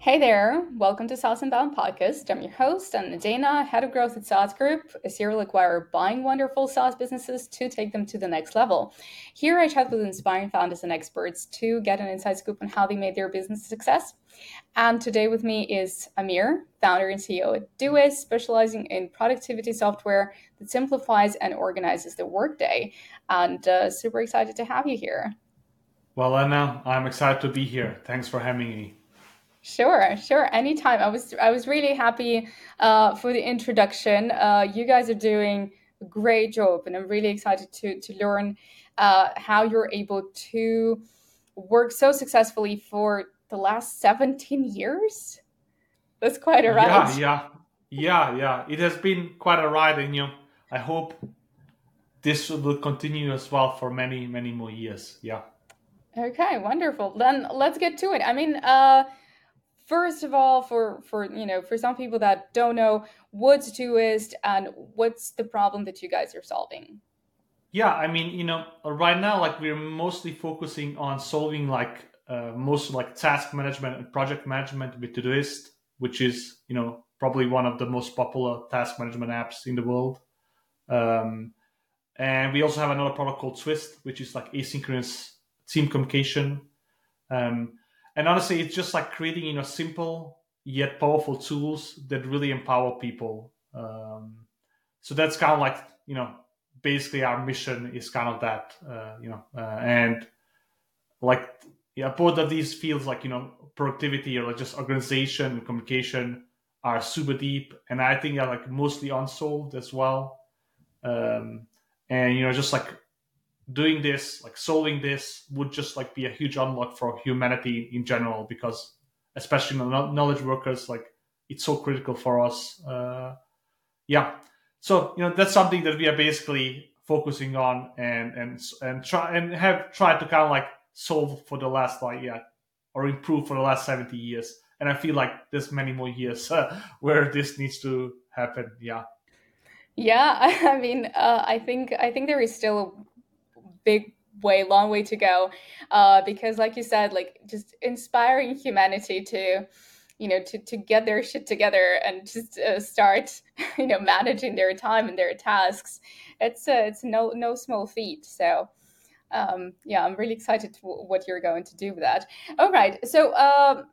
Hey there, welcome to SaaS Unbound podcast. I'm your host, Anna Nadeina, head of growth at SaaS Group, a serial acquirer buying wonderful SaaS businesses to take them to the next level. Here I chat with inspiring founders and experts to get an inside scoop on how they made their business a success. And today with me is Amir, founder and CEO at Doist, specializing in productivity software that simplifies and organizes the workday. And uh, super excited to have you here. Well, Anna, I'm excited to be here. Thanks for having me. Sure, sure. Anytime. I was I was really happy uh, for the introduction. Uh, you guys are doing a great job, and I'm really excited to to learn uh, how you're able to work so successfully for the last 17 years. That's quite a ride. Yeah, yeah, yeah, yeah. It has been quite a ride, and you know, I hope this will continue as well for many, many more years. Yeah. Okay, wonderful. Then let's get to it. I mean, uh, first of all for for you know for some people that don't know what's Doist and what's the problem that you guys are solving yeah i mean you know right now like we're mostly focusing on solving like uh, most like task management and project management with Todoist, which is you know probably one of the most popular task management apps in the world. Um, and we also have another product called Twist, which is like asynchronous team communication. Um, and honestly it's just like creating you know simple yet powerful tools that really empower people. Um, so that's kind of like you know basically our mission is kind of that uh, you know uh, and like yeah both of these fields like you know productivity or like just organization and communication are super deep and i think are like mostly unsolved as well. Um, and you know just like doing this, like solving this, would just like be a huge unlock for humanity in general because, especially knowledge workers, like it's so critical for us. Uh, yeah, so you know that's something that we are basically focusing on and and and try and have tried to kind of like solve for the last like yeah or improve for the last 70 years and i feel like there's many more years uh, where this needs to happen yeah yeah i mean uh, i think i think there is still big way long way to go uh, because like you said like just inspiring humanity to you know to, to get their shit together and just uh, start you know managing their time and their tasks. It's uh, it's no no small feat. So um, yeah i'm really excited what you're going to do with that. All right. So um,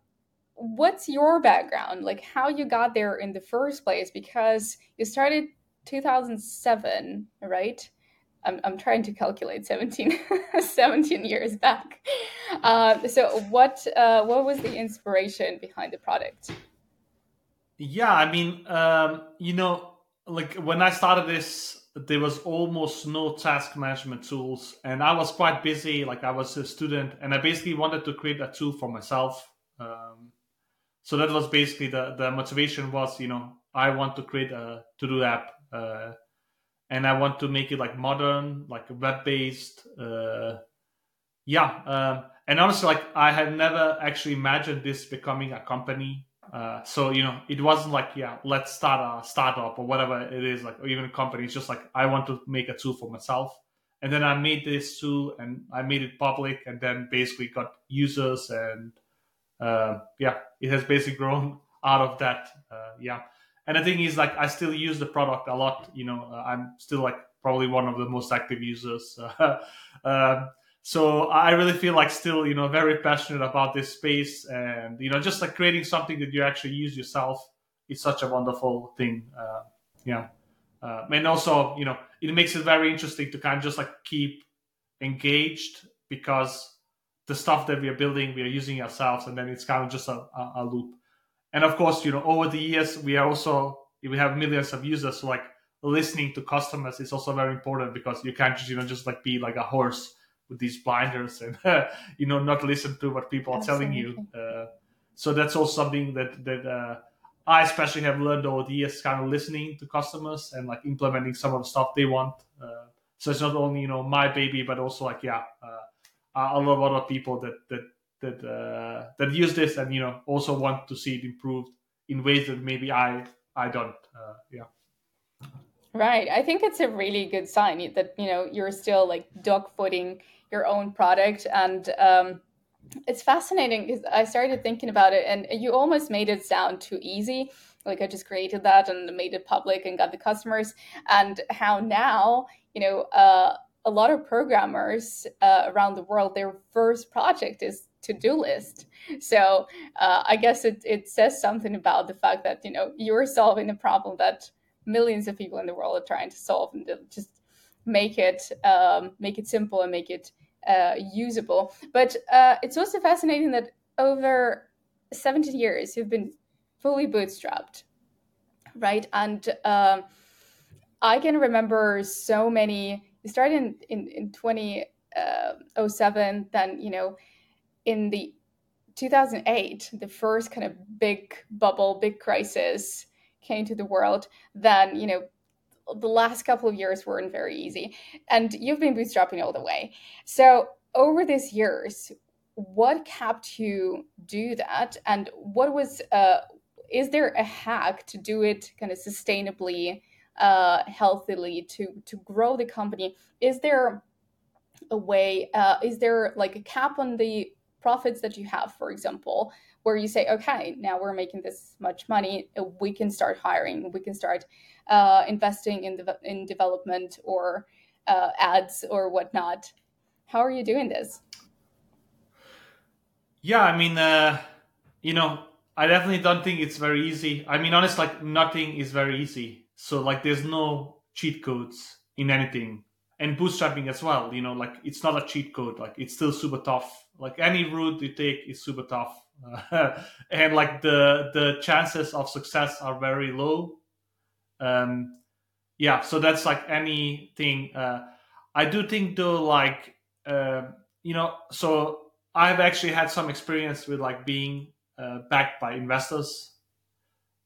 what's your background? Like how you got there in the first place? Because you started 2007 right I'm, I'm trying to calculate 17, 17 years back. Uh, so what uh, what was the inspiration behind the product? Yeah, I mean, um, you know, like when I started this, there was almost no task management tools, and I was quite busy. Like I was a student, and I basically wanted to create a tool for myself. Um, so that was basically the the motivation was, you know, I want to create a to do app. Uh, and I want to make it like modern, like web based. Uh, yeah, um, and honestly, like I had never actually imagined this becoming a company. Uh, so you know, it wasn't like yeah, let's start a startup or whatever it is, like or even a company. It's just like I want to make a tool for myself, and then I made this tool and I made it public, and then basically got users, and uh, yeah, it has basically grown out of that. Uh, yeah, and the thing is, like, I still use the product a lot. You know, uh, I'm still like probably one of the most active users. um, so I really feel like still, you know, very passionate about this space, and you know, just like creating something that you actually use yourself is such a wonderful thing. Uh, yeah, uh, and also, you know, it makes it very interesting to kind of just like keep engaged because the stuff that we are building, we are using ourselves, and then it's kind of just a, a, a loop and of course you know over the years we are also we have millions of users so like listening to customers is also very important because you can't just you know just like be like a horse with these blinders and you know not listen to what people are Absolutely. telling you uh, so that's also something that that uh, i especially have learned over the years kind of listening to customers and like implementing some of the stuff they want uh, so it's not only you know my baby but also like yeah uh, a lot of other people that that that uh, that use this and you know also want to see it improved in ways that maybe I I don't. Uh, yeah. Right. I think it's a really good sign that you know you're still like dogfooding your own product and um, it's fascinating because I started thinking about it, and you almost made it sound too easy. Like I just created that and made it public and got the customers, and how now you know uh, a lot of programmers uh, around the world, their first project is to-do list. So uh, I guess it it says something about the fact that you know you're solving a problem that millions of people in the world are trying to solve, and just make it um, make it simple and make it uh, usable. But uh, it's also fascinating that over 70 years you've been fully bootstrapped, right? And um, I can remember so many. You started in in, in 2007, then you know, in the 2008, the first kind of big bubble, big crisis came to the world. Then you know the last couple of years weren't very easy and you've been bootstrapping all the way so over these years what kept you do that and what was uh, is there a hack to do it kind of sustainably uh, healthily to to grow the company is there a way uh, is there like a cap on the profits that you have for example where you say, okay, now we're making this much money, we can start hiring, we can start uh, investing in in development or uh, ads or whatnot. How are you doing this? Yeah, I mean, uh, you know, I definitely don't think it's very easy. I mean, honest, like nothing is very easy. So like, there's no cheat codes in anything, and bootstrapping as well. You know, like it's not a cheat code. Like it's still super tough. Like any route you take is super tough uh, and like the the chances of success are very low um yeah so that's like anything uh i do think though like uh, you know so i've actually had some experience with like being uh, backed by investors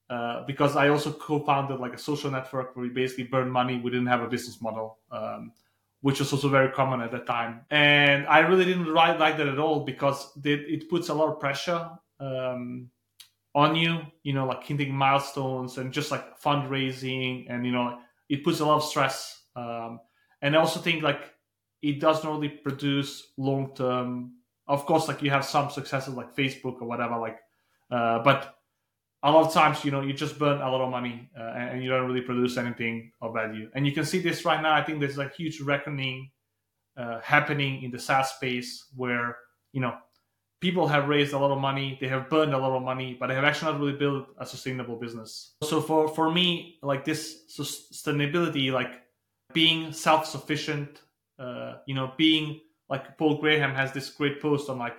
uh, because I also co-founded like a social network where we basically burn money. We didn't have a business model. Um, which was also very common at that time. And I really didn't like that at all because it puts a lot of pressure um, on you, you know, like hitting milestones and just like fundraising. And, you know, it puts a lot of stress. Um, and I also think like it doesn't really produce long term. Of course, like you have some successes like Facebook or whatever, like, uh, but a lot of times, you know, you just burn a lot of money uh, and you don't really produce anything of value. And you can see this right now. I think there's a huge reckoning uh, happening in the SaaS space where, you know, people have raised a lot of money, they have burned a lot of money, but they have actually not really built a sustainable business. So for, for me, like this sustainability, like being self-sufficient, uh, you know, being like Paul Graham has this great post on like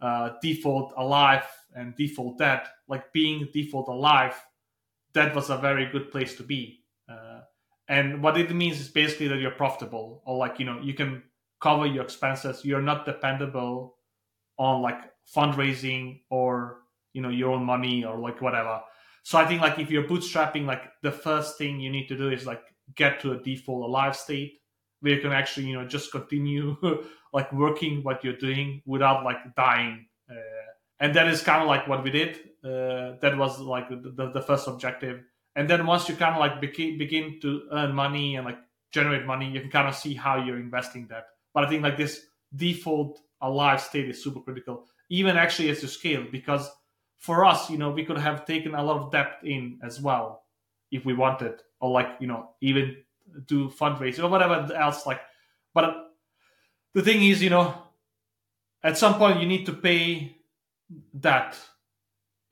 uh, default alive and default dead, like being default alive, that was a very good place to be. Uh, and what it means is basically that you're profitable or like, you know, you can cover your expenses. You're not dependable on like fundraising or, you know, your own money or like whatever. So I think like if you're bootstrapping, like the first thing you need to do is like get to a default alive state where you can actually, you know, just continue like working what you're doing without like dying. Uh, and that is kind of like what we did. Uh, that was like the, the, first objective. And then once you kind of like begin, begin to earn money and like generate money, you can kind of see how you're investing that. But I think like this default alive state is super critical, even actually as you scale, because for us, you know, we could have taken a lot of debt in as well if we wanted, or like, you know, even do fundraising or whatever else. Like, but the thing is, you know, at some point you need to pay that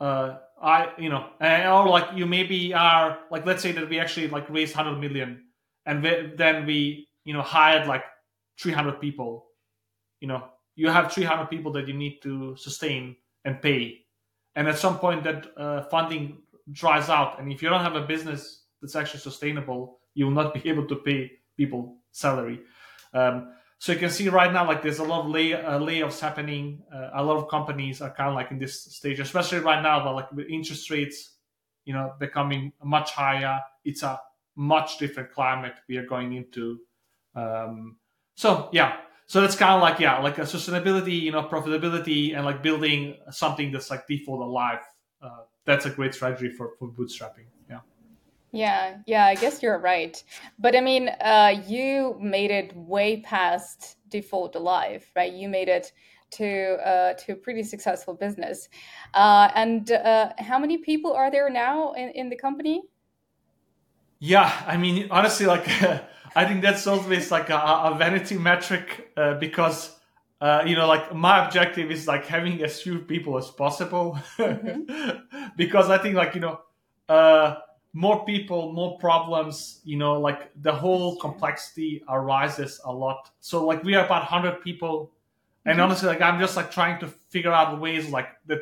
uh i you know or like you maybe are like let's say that we actually like raised 100 million and we, then we you know hired like 300 people you know you have 300 people that you need to sustain and pay. And at some point that uh, funding dries out and if you don't have a business that's actually sustainable you will not be able to pay people salary. Um, so you can see right now, like there's a lot of lay, uh, layoffs happening. Uh, a lot of companies are kind of like in this stage, especially right now, but like with interest rates, you know, becoming much higher. It's a much different climate we are going into. Um, so yeah, so that's kind of like yeah, like a sustainability, you know, profitability, and like building something that's like default alive. Uh, that's a great strategy for for bootstrapping. Yeah. Yeah, I guess you're right. But I mean, uh, you made it way past default alive, right? You made it to uh, to a pretty successful business. Uh, and uh, how many people are there now in, in the company? Yeah, I mean, honestly, like I think that's always like a, a vanity metric uh, because uh, you know, like my objective is like having as few people as possible mm-hmm. because I think like you know, uh, more people, more problems. You know, like the whole complexity arises a lot. So like we are about hundred people, and mm-hmm. honestly, like I'm just like trying to figure out ways like that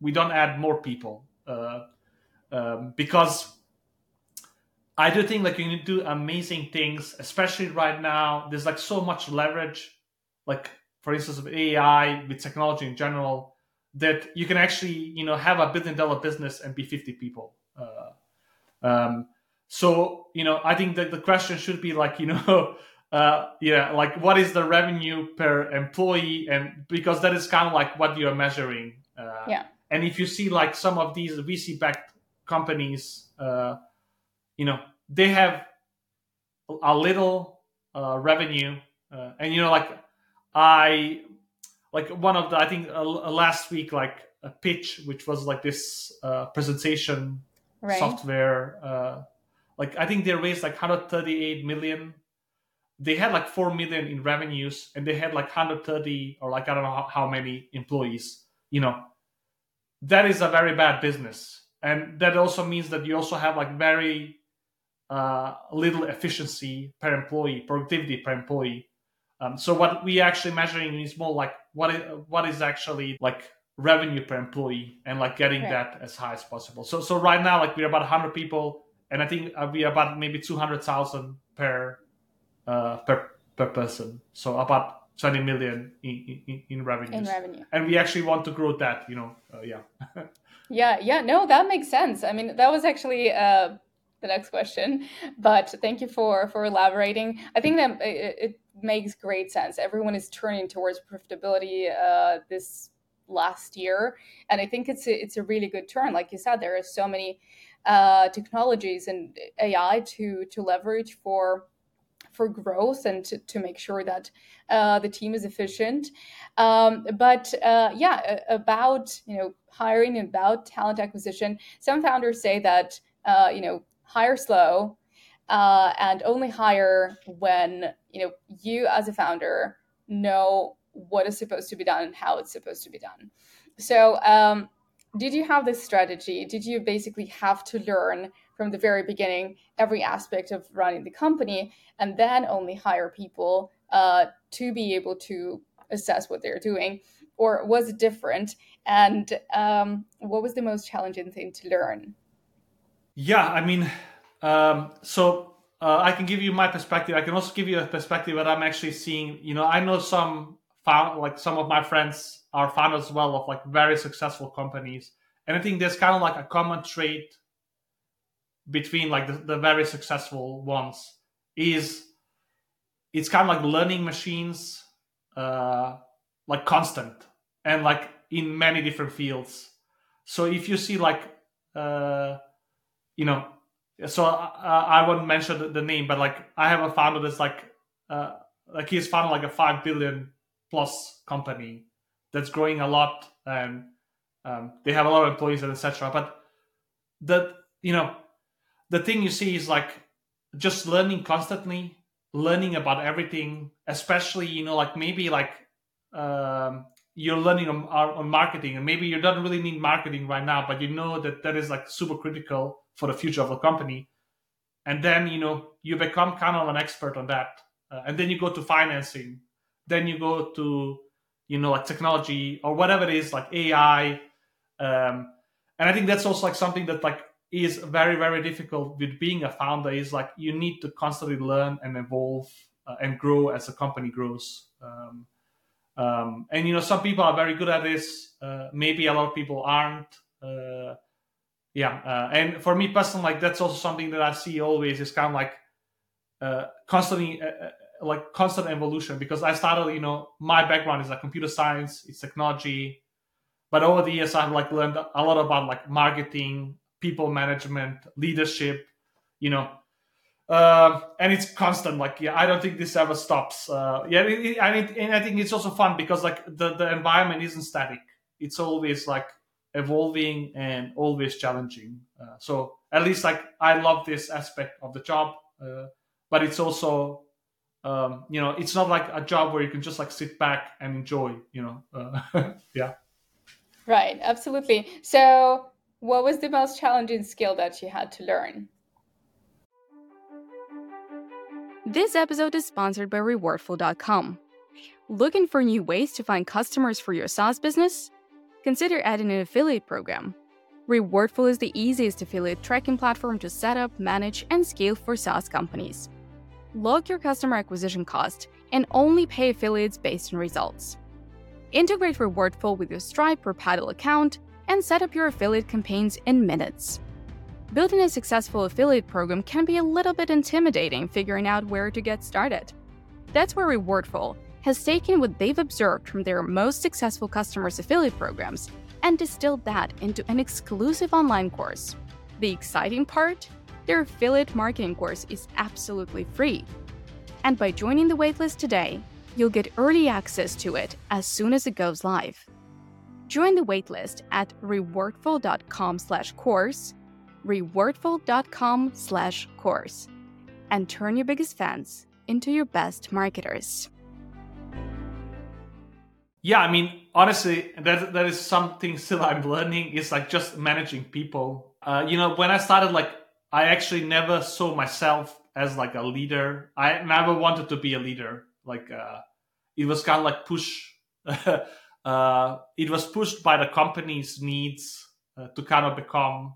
we don't add more people uh, um, because I do think like you can do amazing things, especially right now. There's like so much leverage, like for instance, of AI with technology in general, that you can actually you know have a billion dollar business and be 50 people. Uh, um, so you know, I think that the question should be like you know. Uh, yeah, like what is the revenue per employee, and because that is kind of like what you're measuring. Uh, yeah. And if you see like some of these VC-backed companies, uh, you know they have a little uh, revenue uh, and you know like i like one of the i think uh, last week like a pitch which was like this uh, presentation right. software uh, like i think they raised like 138 million they had like 4 million in revenues and they had like 130 or like i don't know how many employees you know that is a very bad business and that also means that you also have like very uh, little efficiency per employee, productivity per employee. Um, so what we actually measuring is more like what is what is actually like revenue per employee and like getting right. that as high as possible. So so right now like we're about 100 people and I think uh, we're about maybe 200,000 per uh, per per person. So about 20 million in, in, in revenue. In revenue. And we actually want to grow that, you know. Uh, yeah. yeah, yeah, no, that makes sense. I mean, that was actually uh the next question but thank you for for elaborating i think that it, it makes great sense everyone is turning towards profitability uh, this last year. And i think it's a, it's a really good turn. Like you said there are so many uh, technologies and ai to to leverage for for growth and to, to make sure that uh, the team is efficient. Um, but uh, yeah about you know hiring about talent acquisition some founders say that uh, you know hire slow, uh, and only hire when you know you as a founder know what is supposed to be done and how it's supposed to be done. So, um, did you have this strategy? Did you basically have to learn from the very beginning every aspect of running the company and then only hire people uh, to be able to assess what they're doing? Or was it different? And um, what was the most challenging thing to learn? Yeah, I mean, um, so uh, I can give you my perspective. I can also give you a perspective that I'm actually seeing. You know, I know some found like some of my friends are founders as well of like very successful companies, and I think there's kind of like a common trait between like the, the very successful ones is it's kind of like learning machines, uh, like constant and like in many different fields. So if you see like uh, you know, so uh, I won't mention the, name, but like I have a founder that's like, uh, like he's founded like a five billion plus company that's growing a lot, and um, they have a lot of employees and etc. But that you know, the thing you see is like just learning constantly, learning about everything, especially you know, like maybe like um, you're learning on, on marketing, and maybe you don't really need marketing right now, but you know that that is like super critical for the future of the company and then you know you become kind of an expert on that uh, and then you go to financing then you go to you know like technology or whatever it is like ai um, and i think that's also like something that like is very very difficult with being a founder is like you need to constantly learn and evolve uh, and grow as the company grows. Um, um, and you know some people are very good at this uh, maybe a lot of people aren't uh, yeah uh, and for me personally like that's also something that i see always is kind of like uh, constantly uh, uh, like constant evolution because i started you know my background is like computer science it's technology but over the years i've like learned a lot about like marketing people management leadership you know uh, and it's constant. Like, yeah, I don't think this ever stops. Uh, yeah, it, it, and, it, and I think it's also fun because like the the environment isn't static. It's always like evolving and always challenging. Uh, so at least like I love this aspect of the job, uh, but it's also um, you know it's not like a job where you can just like sit back and enjoy. You know, uh, yeah. Right. Absolutely. So, what was the most challenging skill that you had to learn? This episode is sponsored by Rewardful.com. Looking for new ways to find customers for your SaaS business? Consider adding an affiliate program. Rewardful is the easiest affiliate tracking platform to set up, manage, and scale for SaaS companies. Log your customer acquisition cost and only pay affiliates based on results. Integrate Rewardful with your Stripe or Paddle account and set up your affiliate campaigns in minutes. Building a successful affiliate program can be a little bit intimidating figuring out where to get started. That's where Rewardful has taken what they've observed from their most successful customers' affiliate programs and distilled that into an exclusive online course. The exciting part? Their affiliate marketing course is absolutely free. And by joining the waitlist today, you'll get early access to it as soon as it goes live. Join the waitlist at rewardful.com/course rewardful.com slash course and turn your biggest fans into your best marketers. Yeah, I mean, honestly, that that is something still I'm learning. Is like just managing people. Uh, you know, when I started, like, I actually never saw myself as like a leader. I never wanted to be a leader. Like, uh, it was kind of like push. uh, it was pushed by the company's needs uh, to kind of become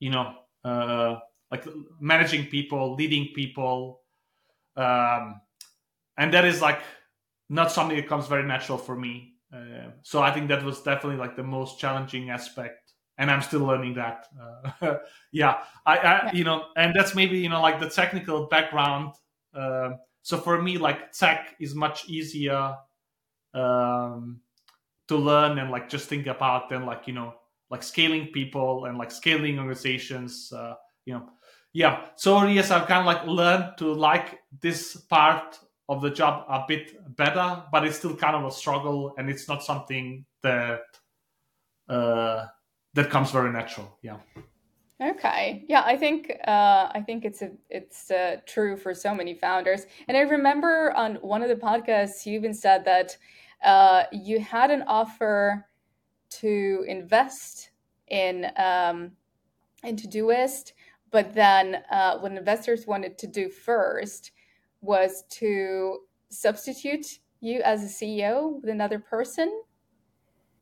you know, uh, like managing people, leading people, um, and that is like not something that comes very natural for me. Uh, so I think that was definitely like the most challenging aspect, and I'm still learning that. Uh, yeah, I, I, you know, and that's maybe you know like the technical background. Uh, so for me, like tech is much easier um, to learn and like just think about than like you know like scaling people and like scaling organizations uh, you know yeah so yes i've kind of like learned to like this part of the job a bit better but it's still kind of a struggle and it's not something that uh, that comes very natural yeah Okay. Yeah, I think uh, I think it's a, it's uh, true for so many founders. And I remember on one of the podcasts, you even said that uh, you had an offer to invest in um, in Todoist, but then uh, what investors wanted to do first was to substitute you as a CEO with another person.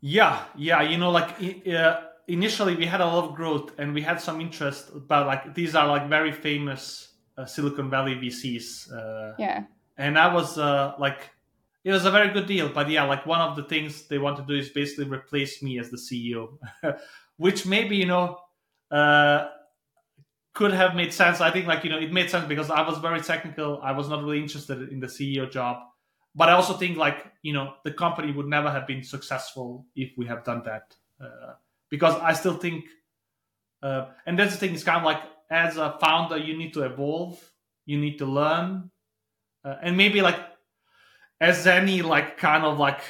Yeah, yeah, you know, like uh, initially we had a lot of growth and we had some interest, but like these are like very famous uh, Silicon Valley VCs. Uh, yeah, and I was uh, like it was a very good deal. But yeah, like one of the things they want to do is basically replace me as the CEO, which maybe you know uh, could have made sense. I think like you know it made sense because I was very technical. I was not really interested in the CEO job, but I also think like you know the company would never have been successful if we have done that uh, because I still think, uh, and that's the thing. It's kind of like as a founder, you need to evolve, you need to learn, uh, and maybe like as any like kind of like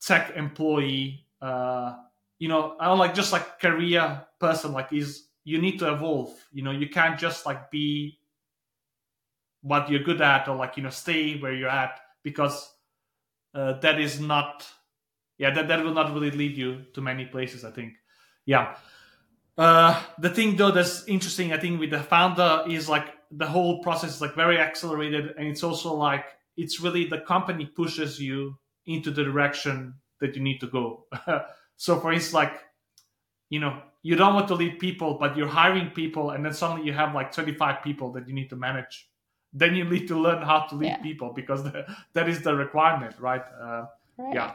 tech employee, uh, you know, I don't like just like career person, like is you need to evolve. You know, you can't just like be what you're good at or like you know stay where you're at because uh, that is not yeah that, that will not really lead you to many places i think yeah uh, the thing though that's interesting i think with the founder is like the whole process is like very accelerated and it's also like it's really the company pushes you into the direction that you need to go. so for instance, like, you know, you don't want to lead people, but you're hiring people, and then suddenly you have like 25 people that you need to manage. Then you need to learn how to lead yeah. people because the, that is the requirement, right? Uh, right? Yeah.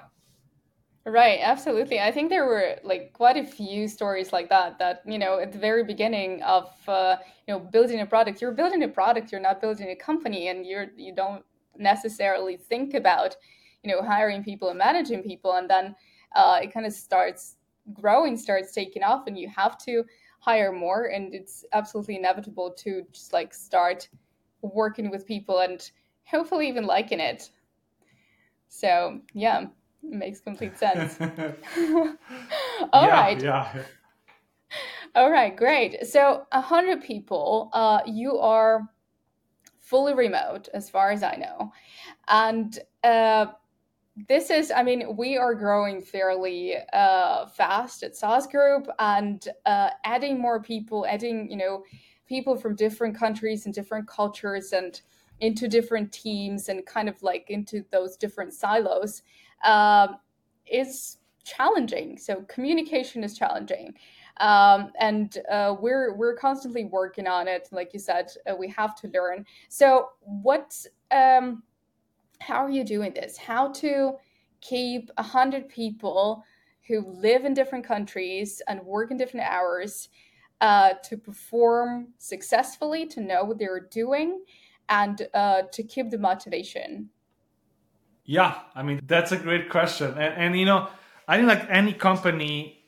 Right, absolutely. I think there were like quite a few stories like that. That you know, at the very beginning of uh, you know building a product, you're building a product. You're not building a company, and you're you don't necessarily think about you know hiring people and managing people and then uh, it kind of starts growing starts taking off and you have to hire more and it's absolutely inevitable to just like start working with people and hopefully even liking it so yeah makes complete sense All yeah, right. Yeah. all right great so 100 people uh, you are fully remote as far as i know and uh, this is i mean we are growing fairly uh, fast at SaaS Group and uh, adding more people adding you know people from different countries and different cultures and into different teams and kind of like into those different silos um, is challenging so communication is challenging um, and uh, we're we're constantly working on it like you said uh, we have to learn so what um, how are you doing this? How to keep a hundred people who live in different countries and work in different hours uh, to perform successfully, to know what they're doing, and uh, to keep the motivation? Yeah, I mean that's a great question, and, and you know, I think like any company,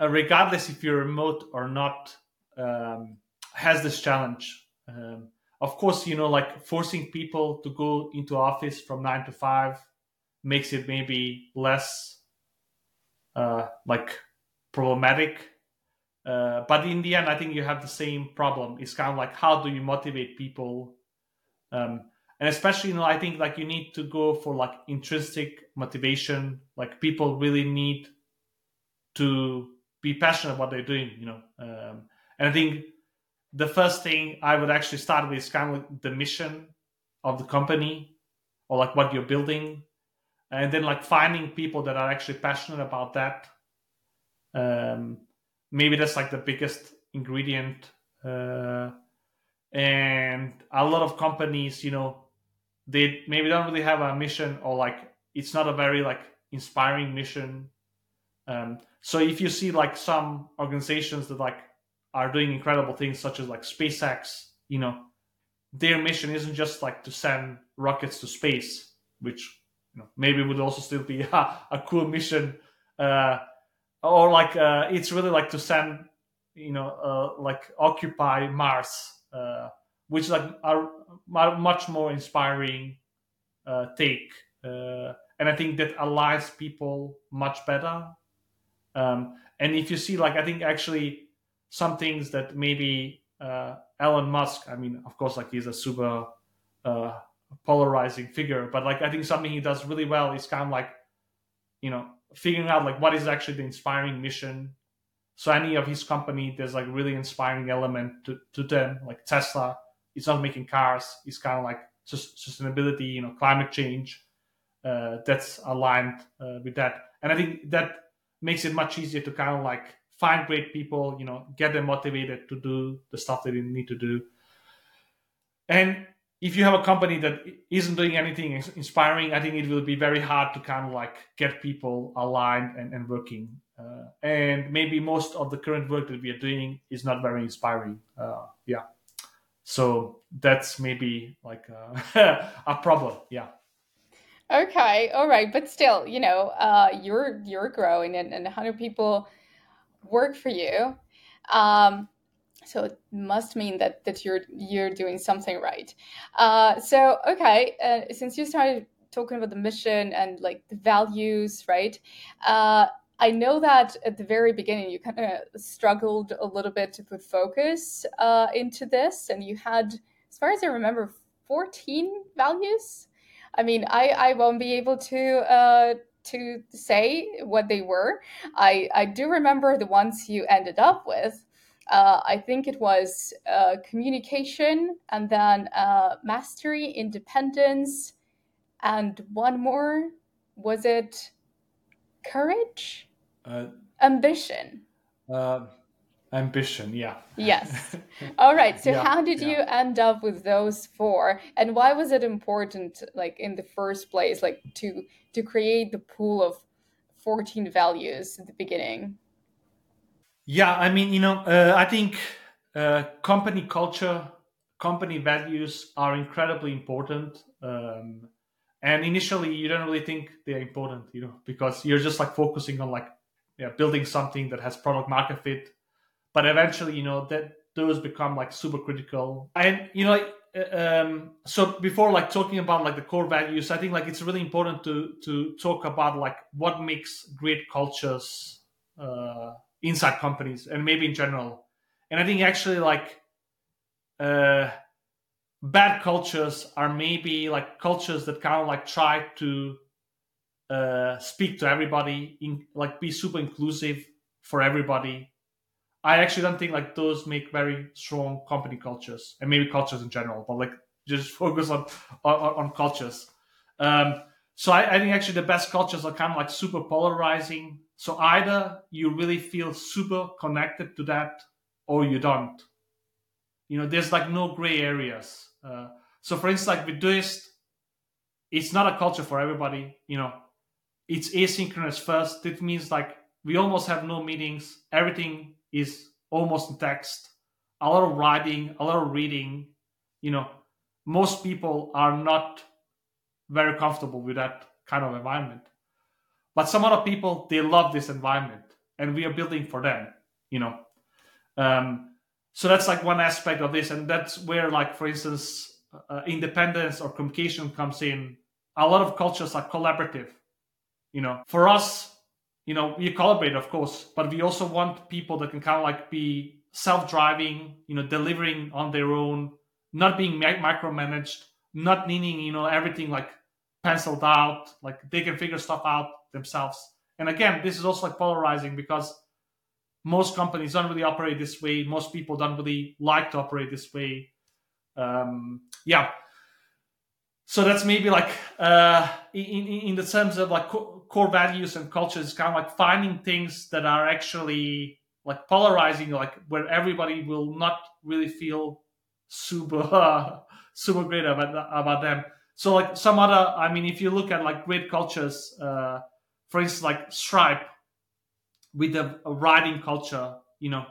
uh, regardless if you're remote or not, um, has this challenge. Um, of course, you know, like forcing people to go into office from nine to five makes it maybe less uh, like problematic. Uh, but in the end, I think you have the same problem. It's kind of like how do you motivate people, um, and especially you know I think like you need to go for like intrinsic motivation. Like people really need to be passionate about what they're doing, you know. Um, and I think the first thing I would actually start with is kind of like the mission of the company or like what you're building. And then like finding people that are actually passionate about that. Um, maybe that's like the biggest ingredient. Uh, and a lot of companies, you know, they maybe don't really have a mission or like it's not a very like inspiring mission. Um, so if you see like some organizations that like are doing incredible things such as like SpaceX, you know, their mission isn't just like to send rockets to space, which you know maybe would also still be a, a cool mission, uh, or like uh, it's really like to send, you know, uh, like occupy Mars, uh, which like are, are much more inspiring uh, take, uh, and I think that aligns people much better. Um, and if you see, like, I think actually some things that maybe uh, Elon Musk, I mean, of course, like he's a super uh, polarizing figure, but like I think something he does really well is kind of like, you know, figuring out like what is actually the inspiring mission. So any of his company, there's like really inspiring element to, to them, like Tesla. It's not making cars. It's kind of like sustainability, you know, climate change. Uh, that's aligned uh, with that, and I think that makes it much easier to kind of like find great people, you know, get them motivated to do the stuff they need to do. And if you have a company that isn't doing anything inspiring, I think it will be very hard to kind of like get people aligned and, and working. Uh, and maybe most of the current work that we are doing is not very inspiring. Uh, yeah. So that's maybe like a, a problem. Yeah. Okay. All right. But still, you know, uh, you're, you're growing and, and 100 people work for you. Um, so it must mean that that you're you're doing something right. Uh, so okay, uh, since you started talking about the mission and like the values, right? I know that at the very beginning you kind of struggled a little bit to put focus uh, into this, and you had, as far as I remember, fourteen values. I mean, I I won't be able to uh, to say what they were. I, I do remember the ones you ended up with. Uh, I think it was uh, communication and then uh, mastery, independence, and one more. Was it courage? Uh, ambition. Uh, ambition, yeah. Yes. All right. So, Yeah, how did yeah. you end up with those four, and why was it important, like in the first place, like to to create the pool of fourteen values at the beginning? Yeah, I mean, you know, uh, I think uh, company culture, company values are incredibly important. Um, and initially, you don't really think they're important, you know, because you're just like focusing on like yeah, building something that has product market fit. but eventually, you know, that those become like super critical. And you know, um, so before like talking about like the core values, I think like it's really important to to talk about like what makes great cultures uh, inside companies and maybe in general. And I think actually like uh, bad cultures are maybe like cultures that kind of like try to uh, speak to everybody, in, like be super inclusive for everybody. I actually don't think like those make very strong company cultures and maybe cultures in general, but like just focus on on, on cultures. Um, so I, I, think actually the best cultures are kind of like super polarizing. So either you really feel super connected to that, or you don't. You know, there's like no gray areas. Uh, so for instance, like with Doist, it's not a culture for everybody. You know, it's asynchronous first. It means like we almost have no meetings. Everything is almost in text. A lot of writing, a lot of reading. You know, most people are not very comfortable with that kind of environment. But some other people, they love this environment, and we are building for them. You know, um, so that's like one aspect of this, and that's where, like, for instance, uh, independence or communication comes in. A lot of cultures are collaborative. You know, for us, you know, we collaborate, of course, but we also want people that can kind of like be self-driving, you know, delivering on their own, not being micromanaged, not needing, you know, everything like penciled out, like they can figure stuff out themselves. And again, this is also like polarizing because most companies don't really operate this way. Most people don't really like to operate this way. Um, yeah. So that's maybe like uh, in, in, the terms of like core values and cultures, kind of like finding things that are actually like polarizing, like where everybody will not really feel super super great about about them. So like some other, I mean, if you look at like great cultures, uh, for instance, like Stripe with the writing culture, you know,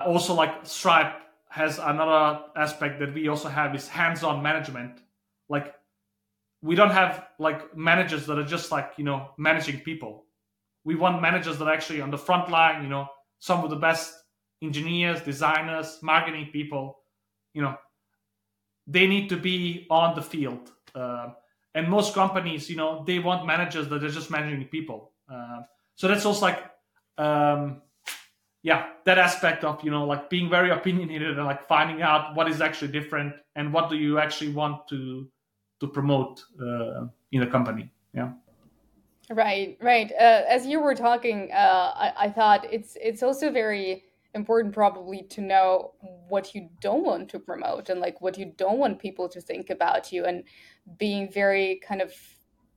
also like Stripe has another aspect that we also have is hands-on management. Like we don't have like managers that are just like you know managing people. We want managers that are actually on the front line you know some of the best engineers designers marketing people you know. They need to be on the field uh, and most companies you know they want managers that are just managing people uh, so that's also like um, yeah that aspect of you know like being very opinionated and like finding out what is actually different and what do you actually want to to promote uh, in a company. Yeah. Right, right. Uh, as you were talking, uh, I, I, thought it's it's also very important probably to know what you don't want to promote and like what you don't want people to think about you and being very kind of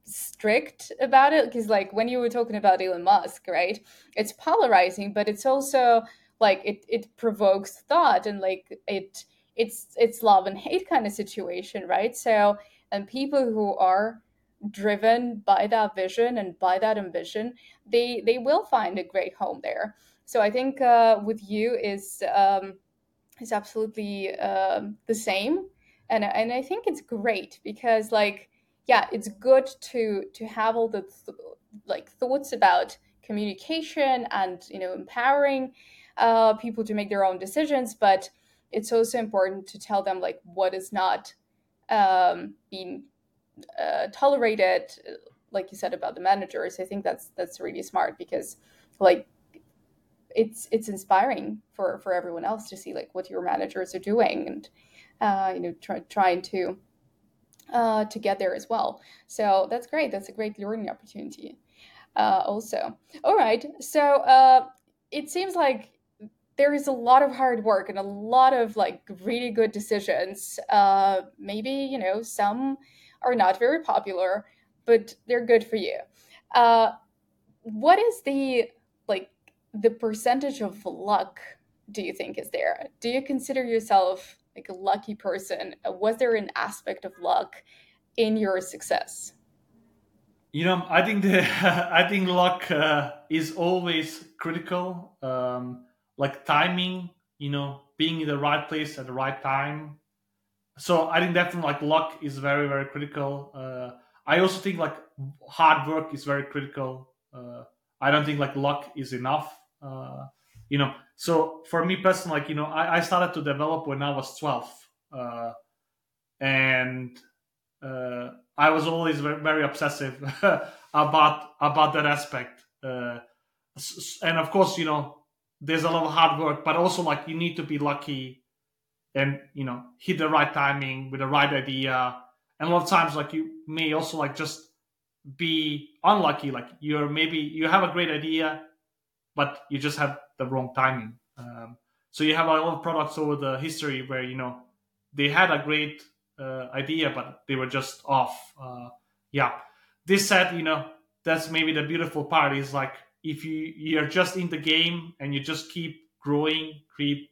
strict about it because like when you were talking about Elon Musk, right? It's polarizing, but it's also like it it provokes thought and like it it's it's love and hate kind of situation, right? So and people who are driven by that vision and by that ambition they they will find a great home there so i think uh, with you is um, is absolutely uh, the same and and i think it's great because like yeah it's good to to have all the th- like thoughts about communication and you know empowering uh, people to make their own decisions but it's also important to tell them like what is not um, being uh, tolerated, like you said about the managers. I think that's that's really smart because like it's it's inspiring for for everyone else to see like what your managers are doing and uh, you know try, trying to uh, to get there as well. So that's great. That's a great learning opportunity. Uh, also, all right. So uh, it seems like there is a lot of hard work and a lot of like really good decisions. Uh, maybe you know some are not very popular, but they're good for you. Uh, what is the like the percentage of luck do you think is there? Do you consider yourself like a lucky person? Was there an aspect of luck in your success? You know, I think the I think luck uh, is always critical. Um, like timing, you know, being in the right place at the right time. So I think definitely like luck is very very critical. Uh, I also think like hard work is very critical. Uh, I don't think like luck is enough. Uh, you know so for me personally like you know i, I started to develop when i was 12 uh, and uh, i was always very, very obsessive about about that aspect uh, and of course you know there's a lot of hard work but also like you need to be lucky and you know hit the right timing with the right idea. And a lot of times like you may also like just be unlucky like you're maybe you have a great idea but you just have the wrong timing. Um, so you have a lot of products over the history where you know they had a great uh, idea, but they were just off. Uh, yeah, this said, you know that's maybe the beautiful part is like if you you're just in the game and you just keep growing, keep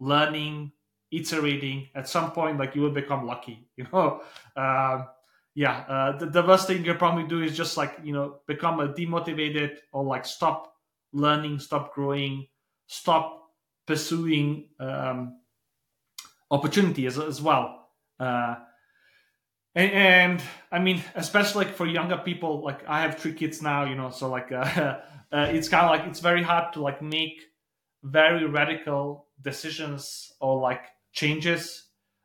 learning, iterating. At some point, like you will become lucky. You know. Um, yeah, uh, the, the worst thing you probably do is just like you know become a demotivated or like stop learning, stop growing, stop pursuing um, opportunity as, as well. Uh, and, and, I mean, especially like for younger people, like I have three kids now, you know, so like uh, uh, it's kind of like it's very hard to like make very radical decisions or like changes.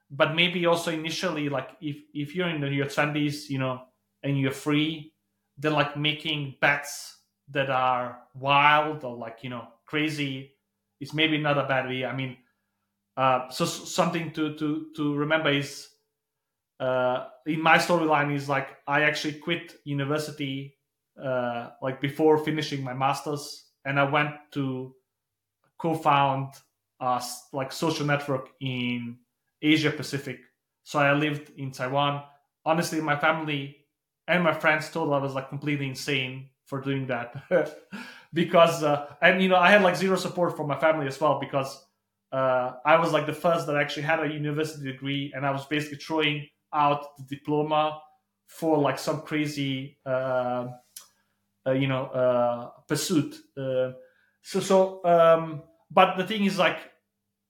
But maybe also initially, like if if you're in your twenties, you know, and you're free, then like making bets that are wild or like you know crazy is maybe not a bad idea. I mean, uh, so something to to to remember is uh, in my storyline is like I actually quit university uh, like before finishing my masters, and I went to co-found a like social network in Asia Pacific. So I lived in Taiwan. Honestly, my family and my friends told I was like completely insane for doing that because uh, and you know I had like zero support from my family as well because uh, I was like the first that actually had a university degree and I was basically throwing out the diploma for like some crazy uh, uh you know uh, pursuit. Uh, so so um, but the thing is like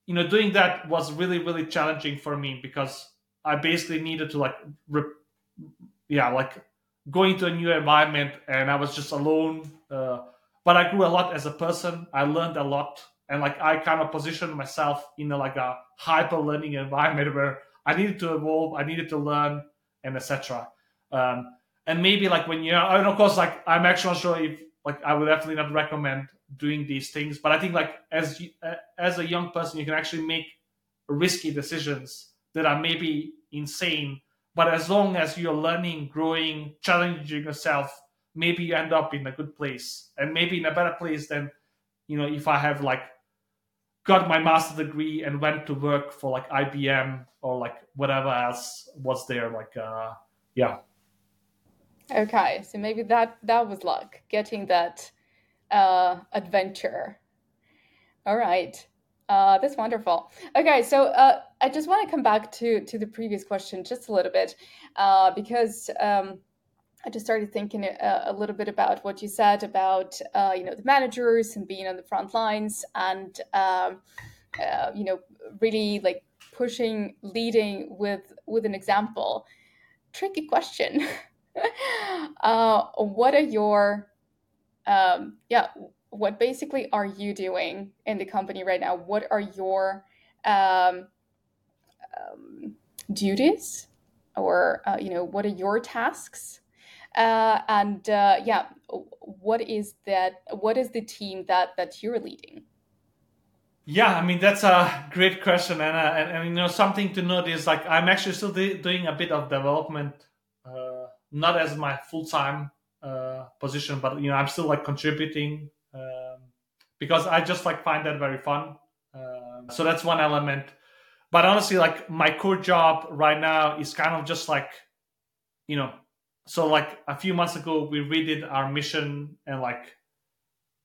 you know doing that was really really challenging for me because I basically needed to like rep- yeah like going to a new environment and I was just alone. Uh, but I grew a lot as a person. I learned a lot, and like I kind of positioned myself in a, like a hyper learning environment where I needed to evolve, I needed to learn, and etc. Um, and maybe like when you're, and of course, like I'm actually not sure if like I would definitely not recommend doing these things, but I think like as you, uh, as a young person, you can actually make risky decisions that are maybe insane but as long as you're learning, growing, challenging yourself, maybe you end up in a good place and maybe in a better place than, you know, if I have like got my master degree and went to work for like IBM or like whatever else was there. Like, uh, yeah. Okay, so maybe that that was luck getting that uh, adventure. All right. Uh, that's wonderful. Okay, so uh, I just want to come back to to the previous question just a little bit uh, because um, I just started thinking a, uh, a, little bit about what you said about uh, you know the managers and being on the front lines and um, uh, you know really like pushing, leading with with an example. Tricky question. what are your um, yeah what basically are you doing in the company right now? What are your um, um, duties, or uh, you know, what are your tasks? Uh, and uh, yeah, what is that? What is the team that that you're leading? Yeah, I mean that's a great question, Anna. And, and you know something to note is like I'm actually still doing a bit of development, uh, not as my full time uh, position, but you know I'm still like contributing um, because I just like find that very fun. Um, so that's one element. But honestly, like my core job right now is kind of just like, you know, so like a few months ago we redid our mission and like,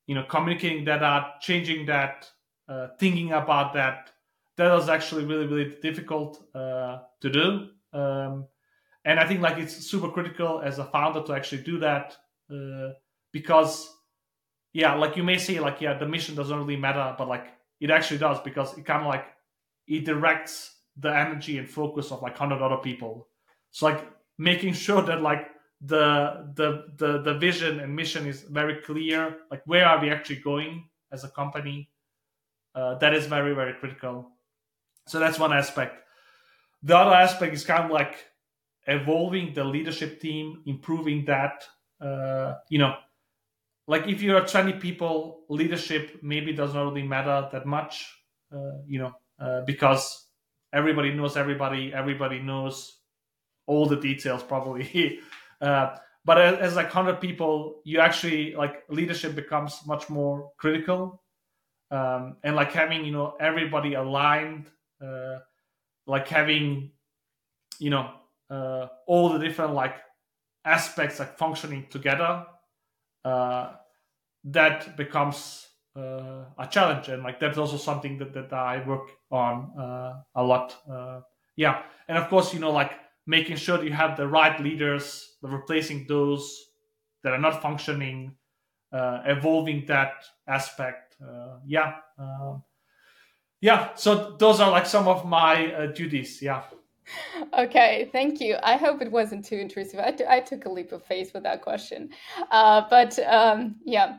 you know, communicating that out, changing that, uh, thinking about that. That was actually really really difficult uh, to do. Um, and I think like it's super critical as a founder to actually do that uh, because yeah, like you may say, like yeah, the mission doesn't really matter, but like it actually does because it kind of like it directs the energy and focus of like hundred other people. So like making sure that like the the the the vision and mission is very clear. Like where are we actually going as a company? uh, that is very very critical. So that's one aspect. The other aspect is kind of like evolving the leadership team, improving that. Uh, you know, like if you're 20 people, leadership maybe does not really matter that much. Uh, you know, uh, because everybody knows everybody, everybody knows all the details probably. Uh, but as, as, like 100 people, you actually like leadership becomes much more critical. Um, and like having, you know, everybody aligned, uh, like having, you know, uh, all the different like aspects like functioning together, that becomes uh, a challenge. And like that's also something that, that i work on uh, a lot uh, yeah. And of course you know like making sure you have the right leaders replacing those that are not functioning uh, evolving that aspect uh, yeah um, yeah. So those are like some of my uh, duties yeah okay thank you i hope it wasn't too intrusive I, I took a leap of faith with that question Uh, but um, yeah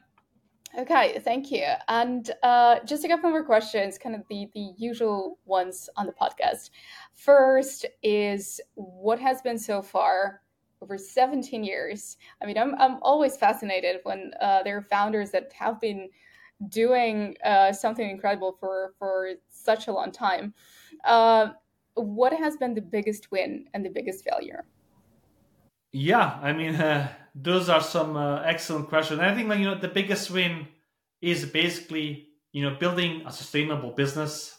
Okay, thank you. And uh, just a couple more questions, kind of the, the usual ones on the podcast. First is what has been so far over 17 years? I mean, I'm, I'm always fascinated when uh, there are founders that have been doing uh, something incredible for, for such a long time. What has been the biggest win and the biggest failure? Yeah, I mean, uh, those are some uh, excellent questions. I think, like, you know, the biggest win is basically, you know, building a sustainable business.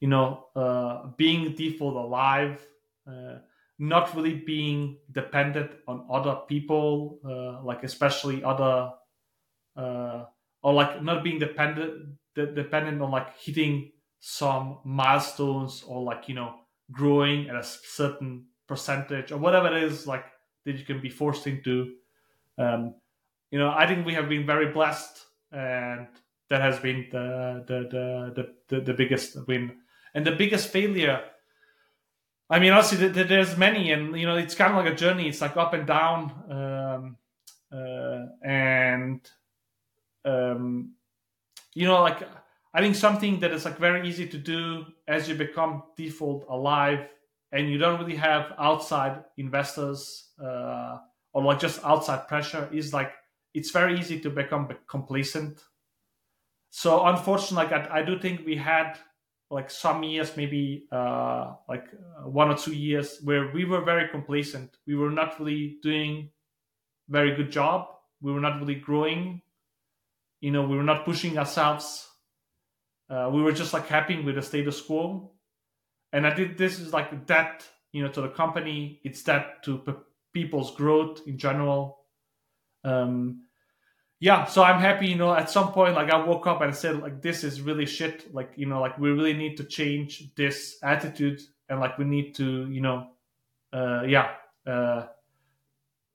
You know, uh, being default alive, uh, not really being dependent on other people, uh, like especially other, uh, or like not being dependent de- dependent on like hitting some milestones or like you know growing at a certain percentage or whatever it is like that you can be forced into. Um, you know, I think we have been very blessed, and that has been the the the the, the biggest win and the biggest failure. I mean, obviously, there's many, and you know, it's kind of like a journey. It's like up and down, um, uh, and um, you know, like I think something that is like very easy to do as you become default alive and you don't really have outside investors uh, or like just outside pressure is like it's very easy to become complacent. So unfortunately like I, I do think we had like some years maybe uh, like uh, one or two years where we were very complacent. We were not really doing very good job. We were not really growing. You know we were not pushing ourselves uh, we were just like happy with the status quo and I did this is like that you know to the company. It's that to p- people's growth in general. Um, yeah, so I'm happy. You know, at some point, like I woke up and said, like this is really shit. Like you know, like we really need to change this attitude, and like we need to, you know, uh, yeah, uh,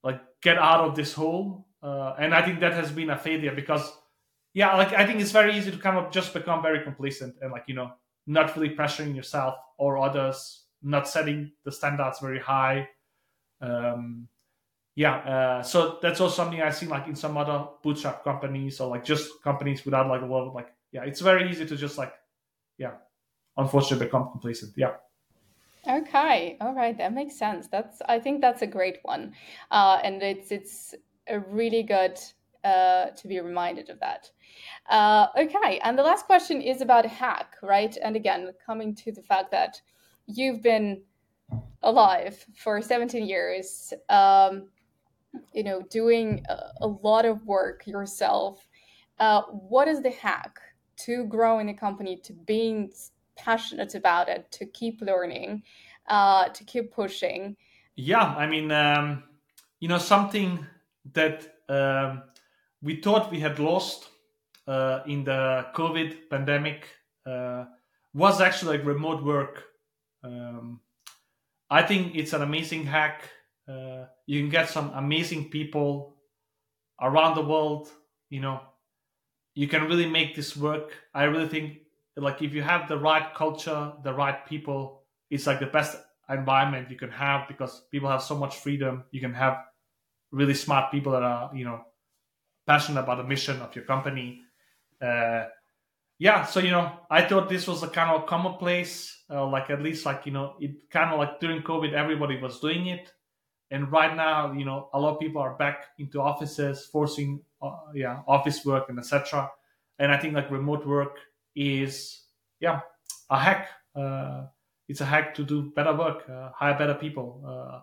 like get out of this hole. Uh, and I think that has been a failure because, yeah, like I think it's very easy to kind of just become very complacent and like you know not really pressuring yourself or others, not setting the standards very high. Um, yeah, uh, so that's also something I've seen like in some other bootstrap companies or like just companies without like a lot of like yeah, it's very easy to just like yeah, unfortunately become complacent. Yeah. Okay, all right, that makes sense. That's I think that's a great one, uh, and it's it's a really good uh, to be reminded of that. Uh, okay, and the last question is about hack, right? And again, coming to the fact that you've been alive for 17 years, um, you know, doing a, a, lot of work yourself. Uh, what is the hack to growing a company, to being passionate about it, to keep learning, uh, to keep pushing? Yeah, I mean, um, you know, something that um, we thought we had lost uh, in the COVID pandemic uh, was actually like remote work. Um, I think it's an amazing hack. Uh, you can get some amazing people around the world. You know, you can really make this work. I really think like if you have the right culture, the right people, it's like the best environment you can have because people have so much freedom. You can have really smart people that are you know passionate about the mission of your company. Uh, yeah, so you know, I thought this was a kind of commonplace, uh, like at least like you know, it kind of like during COVID, everybody was doing it, and right now, you know, a lot of people are back into offices, forcing, uh, yeah, office work and etc. And I think like remote work is, yeah, a hack. Uh, it's a hack to do better work, uh, hire better people, uh,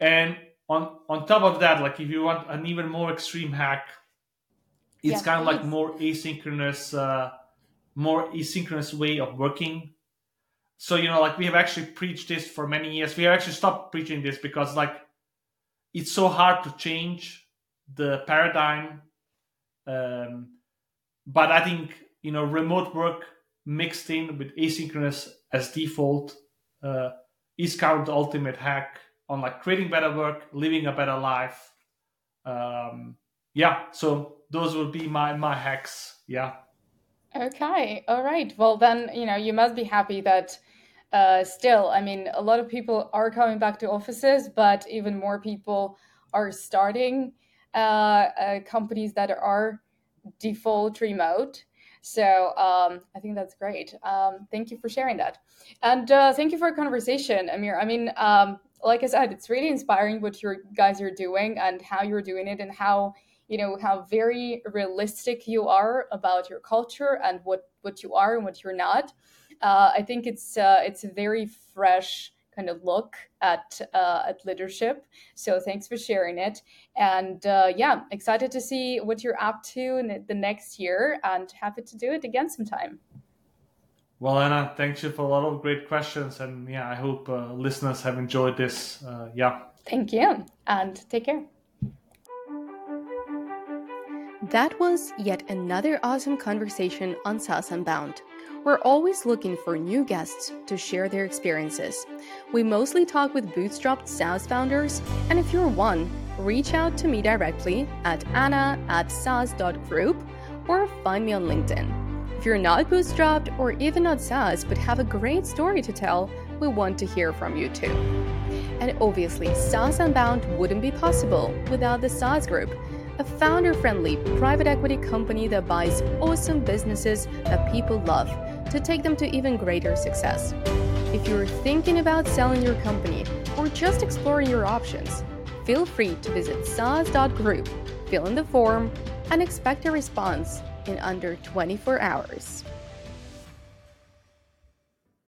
and on on top of that, like if you want an even more extreme hack, it's yeah, kind of like more asynchronous uh, more asynchronous way of working. So, you know, like we have actually preached this for many years. We have actually stopped preaching this because, like, it's so hard to change the paradigm. Um, but I think, you know, remote work mixed in with asynchronous as default uh, is kind of the ultimate hack on like creating better work, living a better life. Um, yeah, so those would be my my hacks. Yeah. Okay, all right. Well, then, you know, you must be happy that uh, still, I mean, a lot of people are coming back to offices, but even more people are starting uh, uh, companies that are default remote. So um, I think that's great. Um, thank you for sharing that. And uh, thank you for a conversation, Amir. I mean, um, like I said, it's really inspiring what you guys are doing and how you're doing it and how you know how very realistic you are about your culture and what what you are and what you're not. Uh, i think it's uh, it's a very fresh kind of look at uh, at leadership. So thanks for sharing it. And uh, yeah excited to see what you're up to in the next year and happy to do it again sometime well anna thank you for a lot of great questions and yeah i hope uh, listeners have enjoyed this uh, yeah thank you and take care that was yet another awesome conversation on SaaS Unbound. We're always looking for new guests to share their experiences. We mostly talk with bootstrapped SaaS founders, and if you're one, reach out to me directly at anna at saas.group or find me on LinkedIn. If you're not bootstrapped or even not SaaS but have a great story to tell, we want to hear from you too. And obviously, SaaS Unbound wouldn't be possible without the SaaS Group a founder friendly private equity company that buys awesome businesses that people love to take them to even greater success. If you're thinking about selling your company or just exploring your options, feel free to visit saas.group, fill in the form, and expect a response in under 24 hours.